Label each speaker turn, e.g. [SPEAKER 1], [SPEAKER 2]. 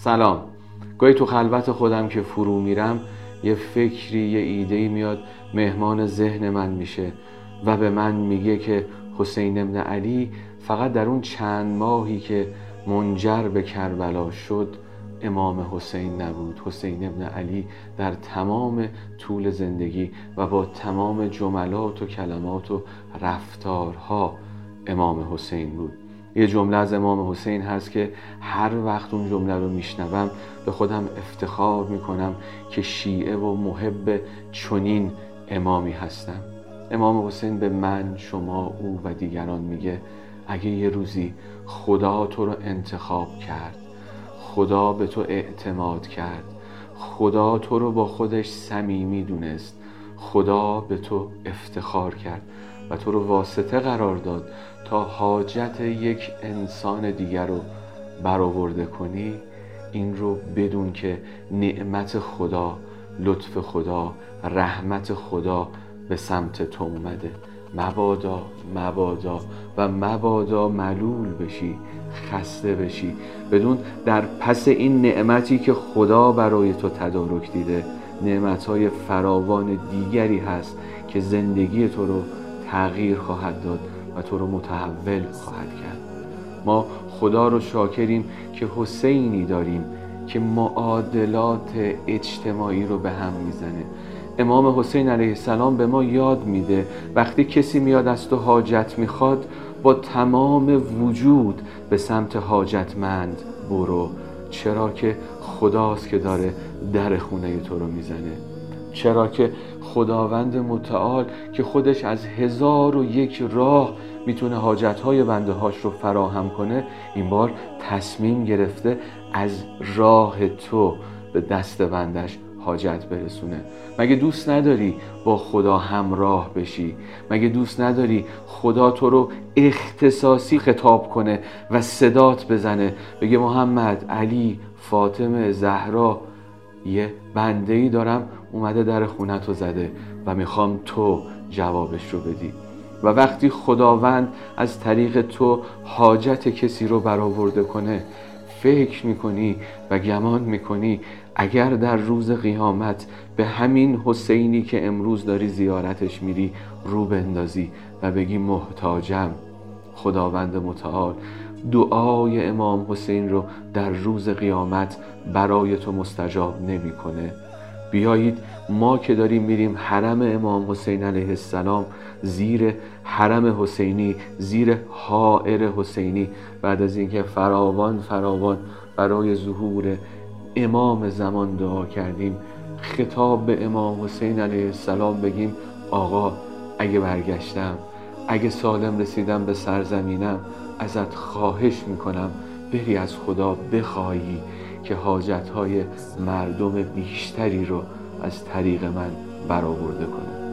[SPEAKER 1] سلام. گاهی تو خلوت خودم که فرو میرم یه فکری یه ایده میاد مهمان ذهن من میشه و به من میگه که حسین ابن علی فقط در اون چند ماهی که منجر به کربلا شد امام حسین نبود. حسین ابن علی در تمام طول زندگی و با تمام جملات و کلمات و رفتارها امام حسین بود. یه جمله از امام حسین هست که هر وقت اون جمله رو میشنوم به خودم افتخار می‌کنم که شیعه و محب چنین امامی هستم. امام حسین به من شما او و دیگران میگه اگه یه روزی خدا تو رو انتخاب کرد خدا به تو اعتماد کرد خدا تو رو با خودش صمیمی دونست خدا به تو افتخار کرد. و تو رو واسطه قرار داد تا حاجت یک انسان دیگر رو برآورده کنی این رو بدون که نعمت خدا لطف خدا رحمت خدا به سمت تو اومده. مبادا مبادا و مبادا ملول بشی خسته بشی. بدون در پس این نعمتی که خدا برای تو تدارک دیده نعمتهای فراوان دیگری هست که زندگی تو رو تغییر خواهد داد و تو رو متحول خواهد کرد. ما خدا رو شاکریم که حسینی داریم که معادلات اجتماعی رو به هم می‌زنه. امام حسین علیه السلام به ما یاد میده وقتی کسی میاد از تو حاجت می‌خواد با تمام وجود به سمت حاجتمند برو. چرا که خداست که داره در خونه تو رو می‌زنه. چرا که خداوند متعال که خودش از هزار و یک راه می‌تونه حاجتهای بنده هاش رو فراهم کنه این بار تصمیم گرفته از راه تو به دست بندش حاجت برسونه. مگه دوست نداری با خدا همراه بشی؟ مگه دوست نداری خدا تو رو اختصاصی خطاب کنه و صدات بزنه؟ بگه محمد علی فاطمه زهرا یه بنده ای دارم اومده در خونت رو زده و می‌خوام تو جوابش رو بدی. و وقتی خداوند از طریق تو حاجت کسی رو برآورده کنه فکر می‌کنی و گمان می‌کنی اگر در روز قیامت به همین حسینی که امروز داری زیارتش میری رو بندازی و بگی محتاجم خداوند متعال دعای امام حسین رو در روز قیامت برای تو مستجاب نمی‌کنه. بیایید ما که داریم میریم حرم امام حسین علیه السلام زیر حرم حسینی زیر حائر حسینی. بعد از اینکه فراوان فراوان برای ظهور امام زمان دعا کردیم خطاب به امام حسین علیه السلام بگیم آقا اگه برگشتم اگه سالم رسیدم به سرزمینم ازت خواهش می‌کنم بری از خدا بخواهی. که حاجت های مردم بیشتری رو از طریق من برآورده کنه.